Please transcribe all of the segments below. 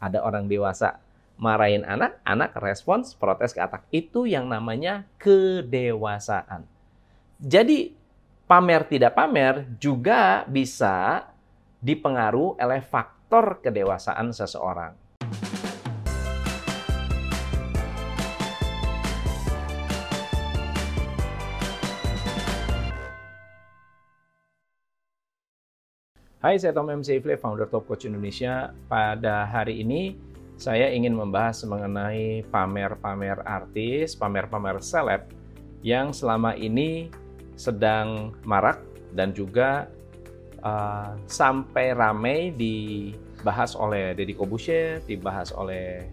Ada orang dewasa marahin anak, anak respons protes ke atak. Itu yang namanya kedewasaan. Jadi pamer tidak pamer juga bisa dipengaruhi oleh faktor kedewasaan seseorang. Hai, saya Tom M. Seifle, founder Top Coach Indonesia. Pada hari ini, saya ingin membahas mengenai pamer-pamer artis, pamer-pamer seleb yang selama ini sedang marak dan juga uh, sampai ramai dibahas oleh Deddy Kobushe, dibahas oleh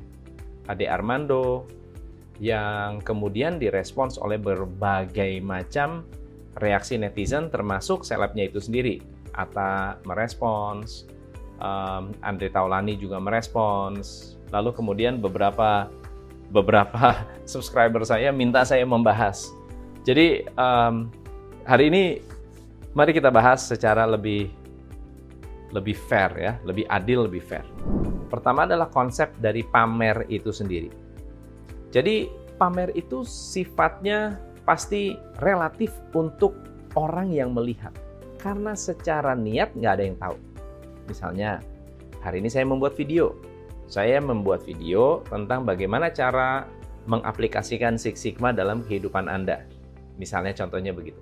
Ade Armando, yang kemudian direspons oleh berbagai macam reaksi netizen termasuk selebnya itu sendiri Atta merespons, um, Andre Taulani juga merespons. Lalu kemudian beberapa beberapa subscriber saya minta saya membahas. Jadi um, hari ini mari kita bahas secara lebih lebih fair ya, lebih adil, lebih fair. Pertama adalah konsep dari pamer itu sendiri. Jadi pamer itu sifatnya pasti relatif untuk orang yang melihat karena secara niat nggak ada yang tahu. Misalnya, hari ini saya membuat video. Saya membuat video tentang bagaimana cara mengaplikasikan Six Sigma dalam kehidupan Anda. Misalnya contohnya begitu.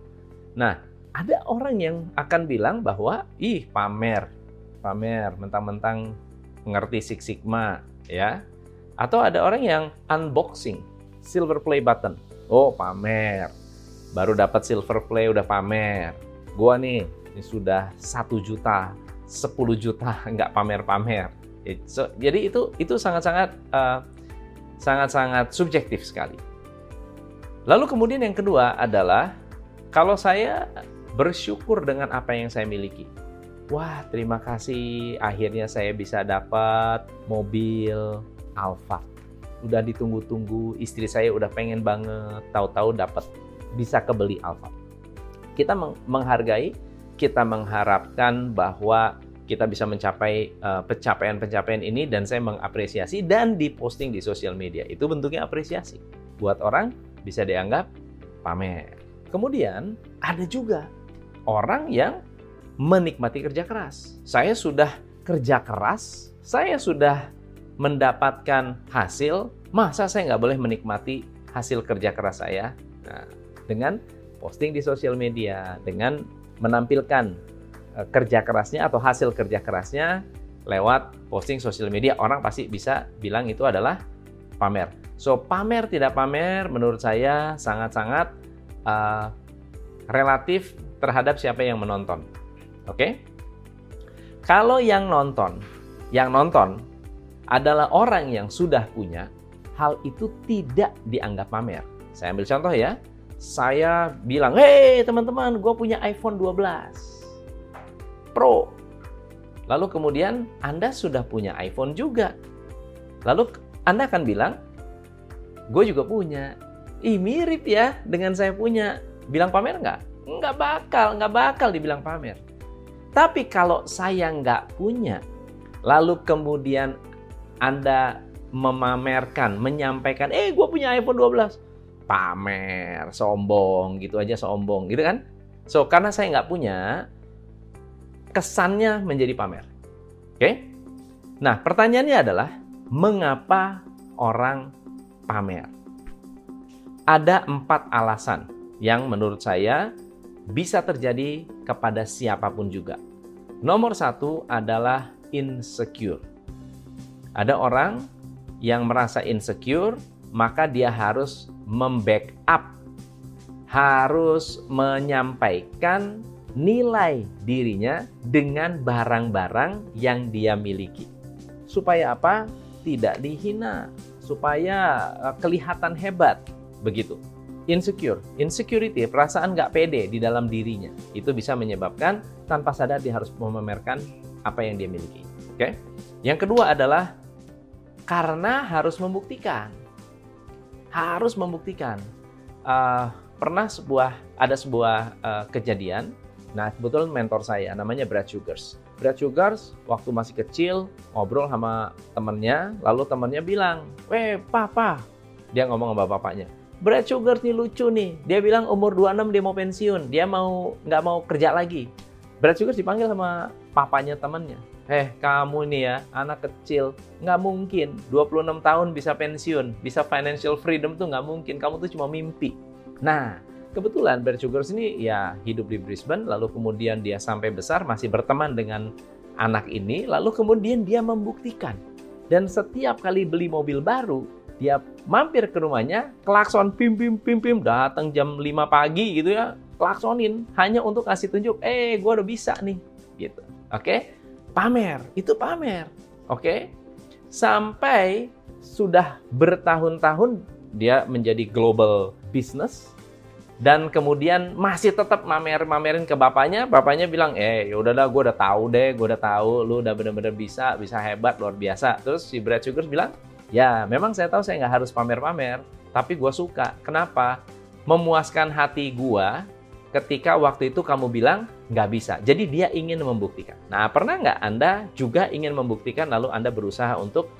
Nah, ada orang yang akan bilang bahwa, ih pamer, pamer, mentang-mentang mengerti Six Sigma, ya. Atau ada orang yang unboxing, silver play button. Oh, pamer. Baru dapat silver play udah pamer gua nih ini sudah satu juta, 10 juta nggak pamer-pamer. So, jadi itu itu sangat-sangat uh, sangat-sangat subjektif sekali. Lalu kemudian yang kedua adalah kalau saya bersyukur dengan apa yang saya miliki. Wah, terima kasih akhirnya saya bisa dapat mobil Alfa. Udah ditunggu-tunggu, istri saya udah pengen banget, tahu-tahu dapat bisa kebeli Alfa kita menghargai, kita mengharapkan bahwa kita bisa mencapai uh, pencapaian-pencapaian ini dan saya mengapresiasi dan diposting di sosial media. Itu bentuknya apresiasi. Buat orang bisa dianggap pamer. Kemudian ada juga orang yang menikmati kerja keras. Saya sudah kerja keras, saya sudah mendapatkan hasil, masa saya nggak boleh menikmati hasil kerja keras saya? Nah, dengan posting di sosial media dengan menampilkan uh, kerja kerasnya atau hasil kerja kerasnya lewat posting sosial media orang pasti bisa bilang itu adalah pamer. So pamer tidak pamer menurut saya sangat-sangat uh, relatif terhadap siapa yang menonton. Oke? Okay? Kalau yang nonton, yang nonton adalah orang yang sudah punya, hal itu tidak dianggap pamer. Saya ambil contoh ya saya bilang, hei teman-teman, gue punya iPhone 12 Pro. Lalu kemudian Anda sudah punya iPhone juga. Lalu Anda akan bilang, gue juga punya. Ih mirip ya dengan saya punya. Bilang pamer nggak? Nggak bakal, nggak bakal dibilang pamer. Tapi kalau saya nggak punya, lalu kemudian Anda memamerkan, menyampaikan, eh gue punya iPhone 12 pamer, sombong, gitu aja sombong, gitu kan? So, karena saya nggak punya, kesannya menjadi pamer. Oke? Okay? Nah, pertanyaannya adalah, mengapa orang pamer? Ada empat alasan yang menurut saya bisa terjadi kepada siapa pun juga. Nomor satu adalah insecure. Ada orang yang merasa insecure, maka dia harus membackup, harus menyampaikan nilai dirinya dengan barang-barang yang dia miliki. Supaya apa? Tidak dihina, supaya eh, kelihatan hebat. Begitu. Insecure, insecurity, perasaan nggak pede di dalam dirinya. Itu bisa menyebabkan tanpa sadar dia harus memamerkan apa yang dia miliki. Oke? Yang kedua adalah karena harus membuktikan harus membuktikan. Uh, pernah sebuah ada sebuah uh, kejadian. Nah, kebetulan mentor saya namanya Brad Sugars. Brad Sugars waktu masih kecil ngobrol sama temennya, lalu temennya bilang, "Weh, papa." Dia ngomong sama bapaknya, Brad Sugars nih lucu nih. Dia bilang umur 26 dia mau pensiun, dia mau nggak mau kerja lagi. Brad Sugars dipanggil sama papanya temennya. Eh, kamu nih ya, anak kecil, nggak mungkin 26 tahun bisa pensiun, bisa financial freedom tuh nggak mungkin. Kamu tuh cuma mimpi. Nah, kebetulan Brad Sugars ini ya hidup di Brisbane, lalu kemudian dia sampai besar masih berteman dengan anak ini, lalu kemudian dia membuktikan. Dan setiap kali beli mobil baru, dia mampir ke rumahnya, klakson pim pim pim pim, datang jam 5 pagi gitu ya, klaksonin hanya untuk kasih tunjuk, eh gue udah bisa nih, gitu. Oke, okay? Pamer, itu pamer. Oke, okay? sampai sudah bertahun-tahun dia menjadi global business, dan kemudian masih tetap mamer-mamerin ke bapaknya, bapaknya bilang, eh yaudah dah gue udah tahu deh, gue udah tahu, lu udah bener-bener bisa, bisa hebat, luar biasa. Terus si Brad Sugars bilang, ya memang saya tahu saya nggak harus pamer-pamer, tapi gue suka. Kenapa? Memuaskan hati gue ketika waktu itu kamu bilang nggak bisa. Jadi dia ingin membuktikan. Nah pernah nggak Anda juga ingin membuktikan lalu Anda berusaha untuk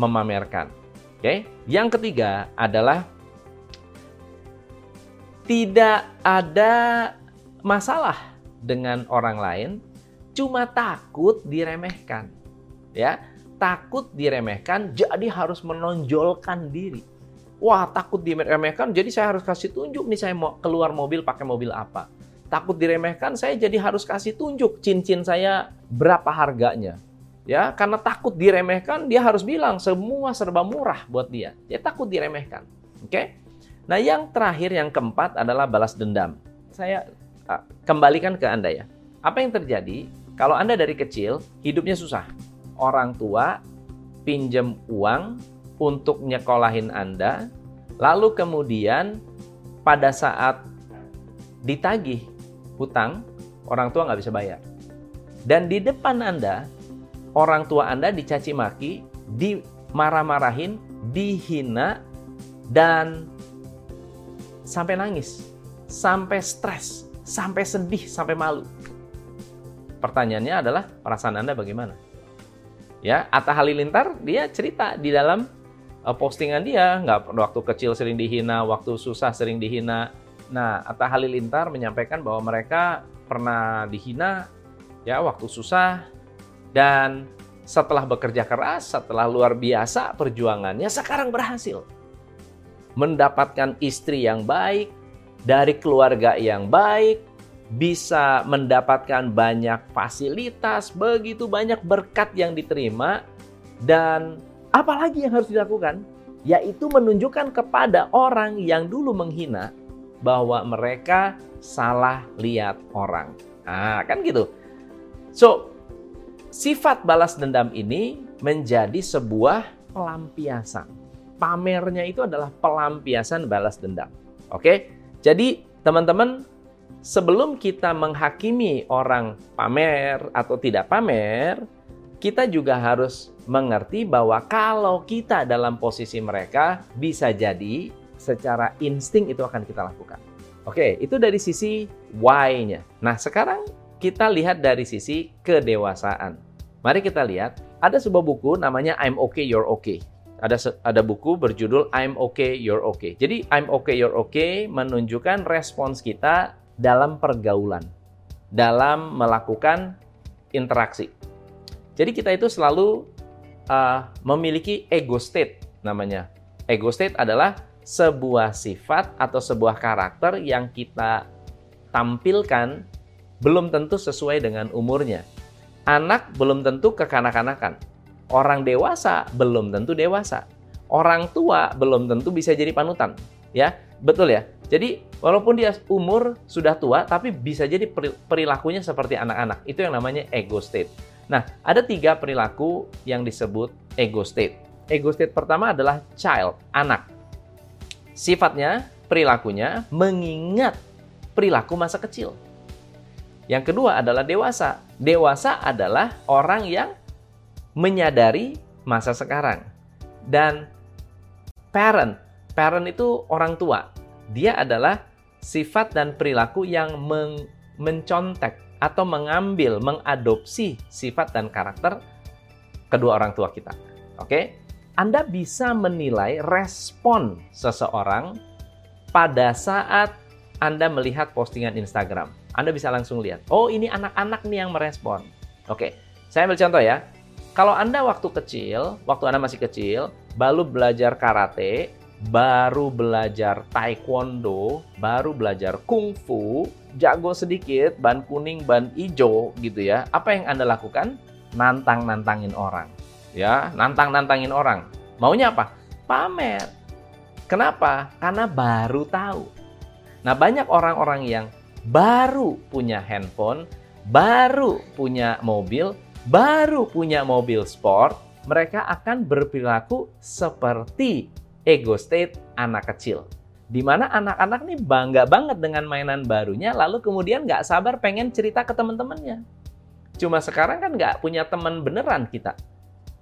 memamerkan? Oke, yang ketiga adalah tidak ada masalah dengan orang lain, cuma takut diremehkan. Ya, takut diremehkan jadi harus menonjolkan diri. Wah, takut diremehkan jadi saya harus kasih tunjuk nih saya mau keluar mobil pakai mobil apa. Takut diremehkan saya jadi harus kasih tunjuk cincin saya berapa harganya. Ya, karena takut diremehkan dia harus bilang semua serba murah buat dia. Dia takut diremehkan. Oke? Nah, yang terakhir, yang keempat adalah balas dendam. Saya uh, kembalikan ke Anda ya. Apa yang terjadi kalau Anda dari kecil hidupnya susah? Orang tua pinjam uang untuk nyekolahin Anda, lalu kemudian pada saat ditagih hutang, orang tua nggak bisa bayar. Dan di depan Anda, orang tua Anda dicaci maki, dimarah-marahin, dihina, dan sampai nangis, sampai stres, sampai sedih, sampai malu. Pertanyaannya adalah perasaan Anda bagaimana? Ya, Atta Halilintar dia cerita di dalam uh, postingan dia, nggak waktu kecil sering dihina, waktu susah sering dihina. Nah, Atta Halilintar menyampaikan bahwa mereka pernah dihina ya waktu susah dan setelah bekerja keras, setelah luar biasa perjuangannya, sekarang berhasil mendapatkan istri yang baik, dari keluarga yang baik, bisa mendapatkan banyak fasilitas, begitu banyak berkat yang diterima, dan apalagi yang harus dilakukan? Yaitu menunjukkan kepada orang yang dulu menghina bahwa mereka salah lihat orang. Ah, kan gitu. So, sifat balas dendam ini menjadi sebuah pelampiasan pamernya itu adalah pelampiasan balas dendam. Oke, jadi teman-teman, sebelum kita menghakimi orang pamer atau tidak pamer, kita juga harus mengerti bahwa kalau kita dalam posisi mereka, bisa jadi secara insting itu akan kita lakukan. Oke, itu dari sisi why-nya. Nah, sekarang kita lihat dari sisi kedewasaan. Mari kita lihat, ada sebuah buku namanya I'm Okay, You're Okay ada ada buku berjudul I'm Okay You're Okay. Jadi I'm Okay You're Okay menunjukkan respons kita dalam pergaulan, dalam melakukan interaksi. Jadi kita itu selalu uh, memiliki ego state namanya. Ego state adalah sebuah sifat atau sebuah karakter yang kita tampilkan belum tentu sesuai dengan umurnya. Anak belum tentu kekanak-kanakan Orang dewasa belum tentu dewasa. Orang tua belum tentu bisa jadi panutan. Ya, betul ya. Jadi walaupun dia umur sudah tua, tapi bisa jadi perilakunya seperti anak-anak. Itu yang namanya ego state. Nah, ada tiga perilaku yang disebut ego state. Ego state pertama adalah child, anak. Sifatnya, perilakunya mengingat perilaku masa kecil. Yang kedua adalah dewasa. Dewasa adalah orang yang menyadari masa sekarang. Dan parent, parent itu orang tua. Dia adalah sifat dan perilaku yang men mencontek atau mengambil, mengadopsi sifat dan karakter kedua orang tua kita. Oke? Anda bisa menilai respon seseorang pada saat Anda melihat postingan Instagram. Anda bisa langsung lihat, oh ini anak-anak nih yang merespon. Oke, saya ambil contoh ya. Kalau Anda waktu kecil, waktu Anda masih kecil, baru belajar karate, baru belajar taekwondo, baru belajar kungfu, jago sedikit, ban kuning, ban hijau gitu ya. Apa yang Anda lakukan? Nantang-nantangin orang. Ya, nantang-nantangin orang. Maunya apa? Pamer. Kenapa? Karena baru tahu. Nah, banyak orang-orang yang baru punya handphone, baru punya mobil, baru punya mobil sport, mereka akan berperilaku seperti ego state anak kecil. Di mana anak-anak nih bangga banget dengan mainan barunya, lalu kemudian nggak sabar pengen cerita ke teman-temannya. Cuma sekarang kan nggak punya teman beneran kita.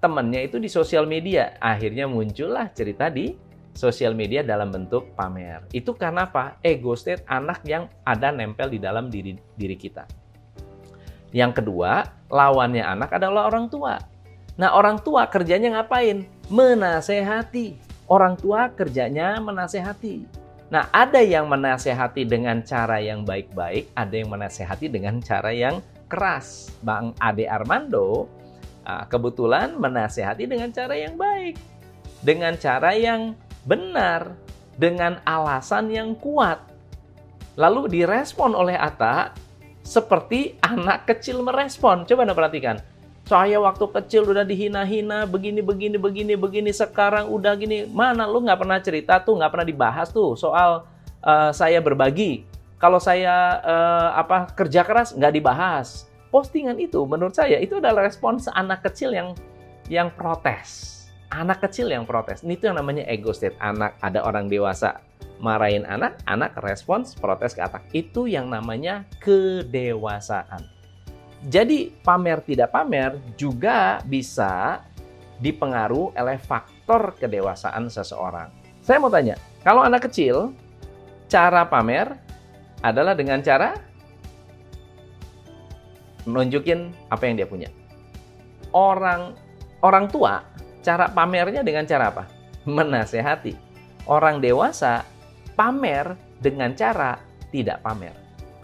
Temennya itu di sosial media. Akhirnya muncullah cerita di sosial media dalam bentuk pamer. Itu karena apa? Ego state anak yang ada nempel di dalam diri, diri kita. Yang kedua, lawannya anak adalah orang tua. Nah, orang tua kerjanya ngapain? Menasehati. Orang tua kerjanya menasehati. Nah, ada yang menasehati dengan cara yang baik-baik, ada yang menasehati dengan cara yang keras. Bang Ade Armando ah, kebetulan menasehati dengan cara yang baik, dengan cara yang benar, dengan alasan yang kuat. Lalu direspon oleh Atta seperti anak kecil merespon. Coba Anda perhatikan. Saya waktu kecil udah dihina-hina, begini, begini, begini, begini. Sekarang udah gini. Mana lu nggak pernah cerita tuh, nggak pernah dibahas tuh soal uh, saya berbagi. Kalau saya uh, apa kerja keras nggak dibahas. Postingan itu menurut saya itu adalah respons anak kecil yang yang protes. Anak kecil yang protes. Ini itu yang namanya ego state. Anak ada orang dewasa marahin anak, anak respons protes ke atas. Itu yang namanya kedewasaan. Jadi pamer tidak pamer juga bisa dipengaruhi oleh faktor kedewasaan seseorang. Saya mau tanya, kalau anak kecil, cara pamer adalah dengan cara menunjukin apa yang dia punya. Orang orang tua, cara pamernya dengan cara apa? Menasehati. Orang dewasa pamer dengan cara tidak pamer.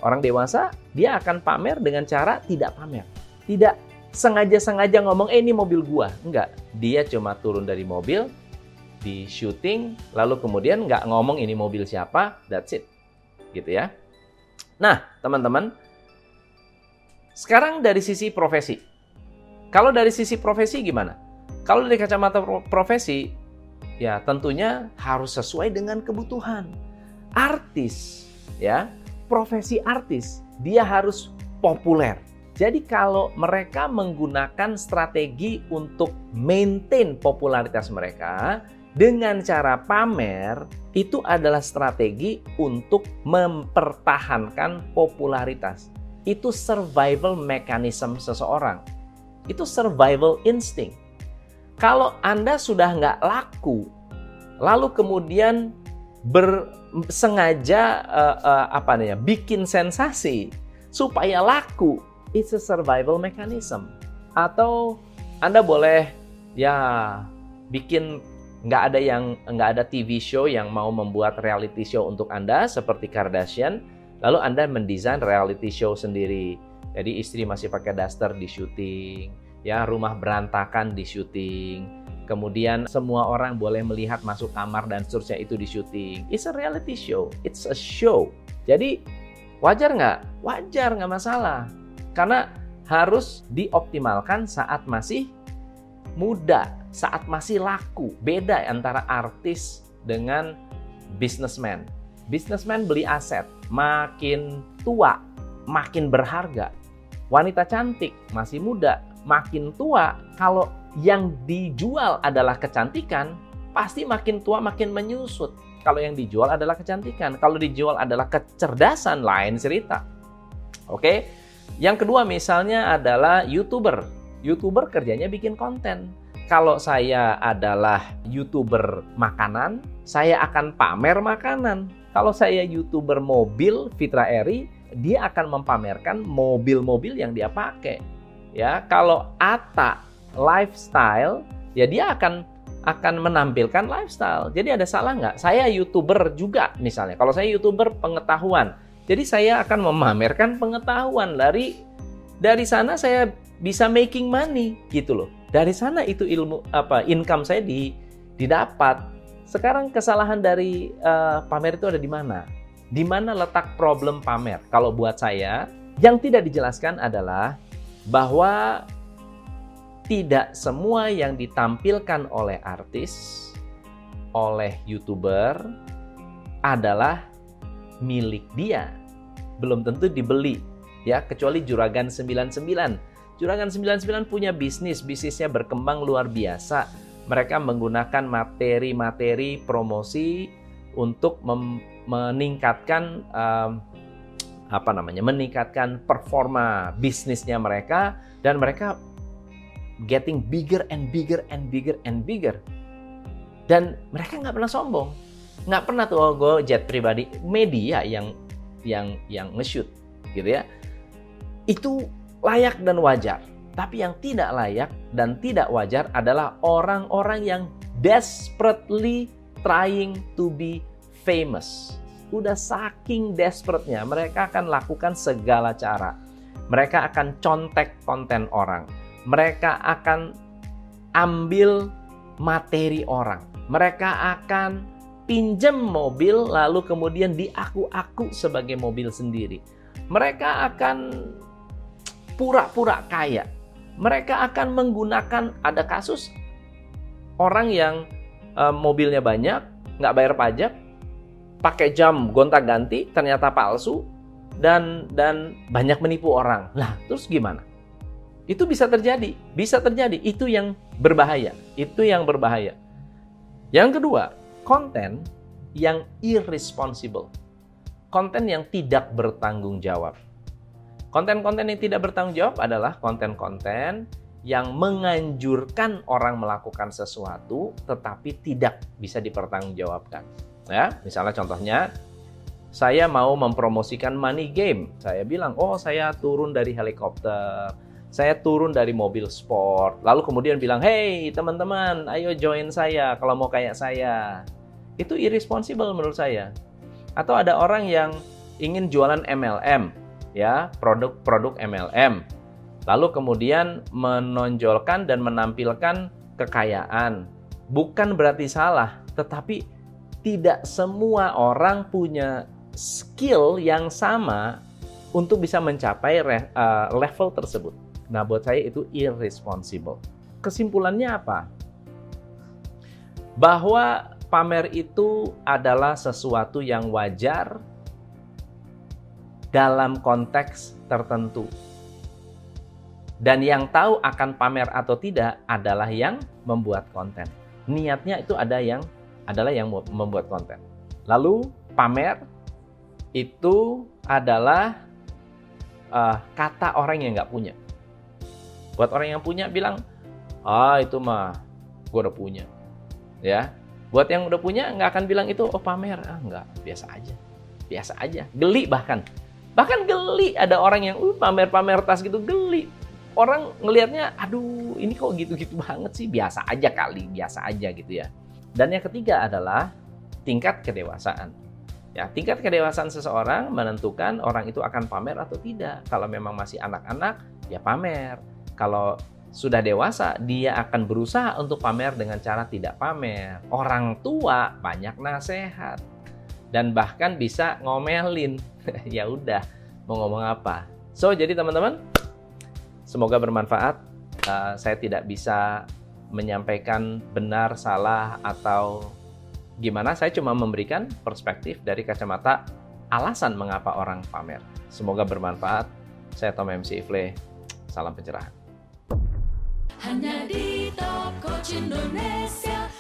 Orang dewasa, dia akan pamer dengan cara tidak pamer. Tidak sengaja-sengaja ngomong, eh ini mobil gua. Enggak, dia cuma turun dari mobil, di syuting, lalu kemudian nggak ngomong ini mobil siapa, that's it. Gitu ya. Nah, teman-teman, sekarang dari sisi profesi. Kalau dari sisi profesi gimana? Kalau dari kacamata profesi, ya tentunya harus sesuai dengan kebutuhan. Artis, ya, profesi artis, dia harus populer. Jadi kalau mereka menggunakan strategi untuk maintain popularitas mereka dengan cara pamer, itu adalah strategi untuk mempertahankan popularitas. Itu survival mechanism seseorang. Itu survival instinct. Kalau Anda sudah nggak laku, lalu kemudian bersengaja uh, uh, apa namanya bikin sensasi supaya laku. It's a survival mechanism. Atau anda boleh ya bikin nggak ada yang nggak ada TV show yang mau membuat reality show untuk anda seperti Kardashian lalu anda mendesain reality show sendiri. Jadi istri masih pakai daster di syuting ya rumah berantakan di syuting Kemudian semua orang boleh melihat masuk kamar dan seterusnya itu di syuting. It's a reality show. It's a show. Jadi wajar nggak? Wajar nggak masalah. Karena harus dioptimalkan saat masih muda, saat masih laku. Beda antara artis dengan businessman. Businessman beli aset, makin tua, makin berharga. Wanita cantik, masih muda, makin tua. Kalau yang dijual adalah kecantikan, pasti makin tua makin menyusut. Kalau yang dijual adalah kecantikan, kalau dijual adalah kecerdasan, lain cerita. Oke. Yang kedua misalnya adalah YouTuber. YouTuber kerjanya bikin konten. Kalau saya adalah YouTuber makanan, saya akan pamer makanan. Kalau saya YouTuber mobil, Fitra Eri, dia akan mempamerkan mobil-mobil yang dia pakai. Ya, kalau Ata lifestyle, ya dia akan akan menampilkan lifestyle. Jadi ada salah nggak? Saya youtuber juga misalnya. Kalau saya youtuber pengetahuan, jadi saya akan memamerkan pengetahuan dari dari sana saya bisa making money gitu loh. Dari sana itu ilmu apa income saya di didapat. Sekarang kesalahan dari uh, pamer itu ada di mana? Di mana letak problem pamer? Kalau buat saya, yang tidak dijelaskan adalah bahwa tidak semua yang ditampilkan oleh artis, oleh youtuber adalah milik dia. Belum tentu dibeli, ya kecuali Juragan 99. Juragan 99 punya bisnis, bisnisnya berkembang luar biasa. Mereka menggunakan materi-materi promosi untuk meningkatkan um, apa namanya meningkatkan performa bisnisnya mereka dan mereka getting bigger and bigger and bigger and bigger. Dan mereka nggak pernah sombong, nggak pernah tuh oh, gue jet pribadi. Media yang yang yang nge-shoot gitu ya. Itu layak dan wajar. Tapi yang tidak layak dan tidak wajar adalah orang-orang yang desperately trying to be famous. Udah saking desperate-nya, mereka akan lakukan segala cara. Mereka akan contek konten orang mereka akan ambil materi orang. Mereka akan pinjam mobil lalu kemudian diaku-aku sebagai mobil sendiri. Mereka akan pura-pura kaya. Mereka akan menggunakan ada kasus orang yang uh, mobilnya banyak, nggak bayar pajak, pakai jam gonta-ganti, ternyata palsu dan dan banyak menipu orang. Nah, terus gimana? Itu bisa terjadi, bisa terjadi. Itu yang berbahaya. Itu yang berbahaya. Yang kedua, konten yang irresponsible. Konten yang tidak bertanggung jawab. Konten-konten yang tidak bertanggung jawab adalah konten-konten yang menganjurkan orang melakukan sesuatu tetapi tidak bisa dipertanggungjawabkan. Ya, misalnya contohnya saya mau mempromosikan money game. Saya bilang, "Oh, saya turun dari helikopter." Saya turun dari mobil sport, lalu kemudian bilang, hey teman-teman, ayo join saya kalau mau kayak saya. Itu irresponsible menurut saya. Atau ada orang yang ingin jualan MLM, ya produk-produk MLM, lalu kemudian menonjolkan dan menampilkan kekayaan. Bukan berarti salah, tetapi tidak semua orang punya skill yang sama untuk bisa mencapai uh, level tersebut. Nah, buat saya itu irresponsible. Kesimpulannya apa? Bahwa pamer itu adalah sesuatu yang wajar dalam konteks tertentu. Dan yang tahu akan pamer atau tidak adalah yang membuat konten. Niatnya itu ada yang adalah yang membuat konten. Lalu pamer itu adalah uh, kata orang yang nggak punya. Buat orang yang punya bilang, ah itu mah gue udah punya. Ya, buat yang udah punya nggak akan bilang itu oh pamer, ah nggak, biasa aja, biasa aja, geli bahkan, bahkan geli ada orang yang uh, pamer-pamer tas gitu geli. Orang ngelihatnya, aduh ini kok gitu-gitu banget sih, biasa aja kali, biasa aja gitu ya. Dan yang ketiga adalah tingkat kedewasaan. Ya, tingkat kedewasaan seseorang menentukan orang itu akan pamer atau tidak. Kalau memang masih anak-anak, ya pamer kalau sudah dewasa, dia akan berusaha untuk pamer dengan cara tidak pamer. Orang tua banyak nasihat dan bahkan bisa ngomelin. ya udah, mau ngomong apa? So, jadi teman-teman, semoga bermanfaat. Uh, saya tidak bisa menyampaikan benar, salah, atau gimana. Saya cuma memberikan perspektif dari kacamata alasan mengapa orang pamer. Semoga bermanfaat. Saya Tom MC Ifle. Salam pencerahan hanya di Toko Indonesia.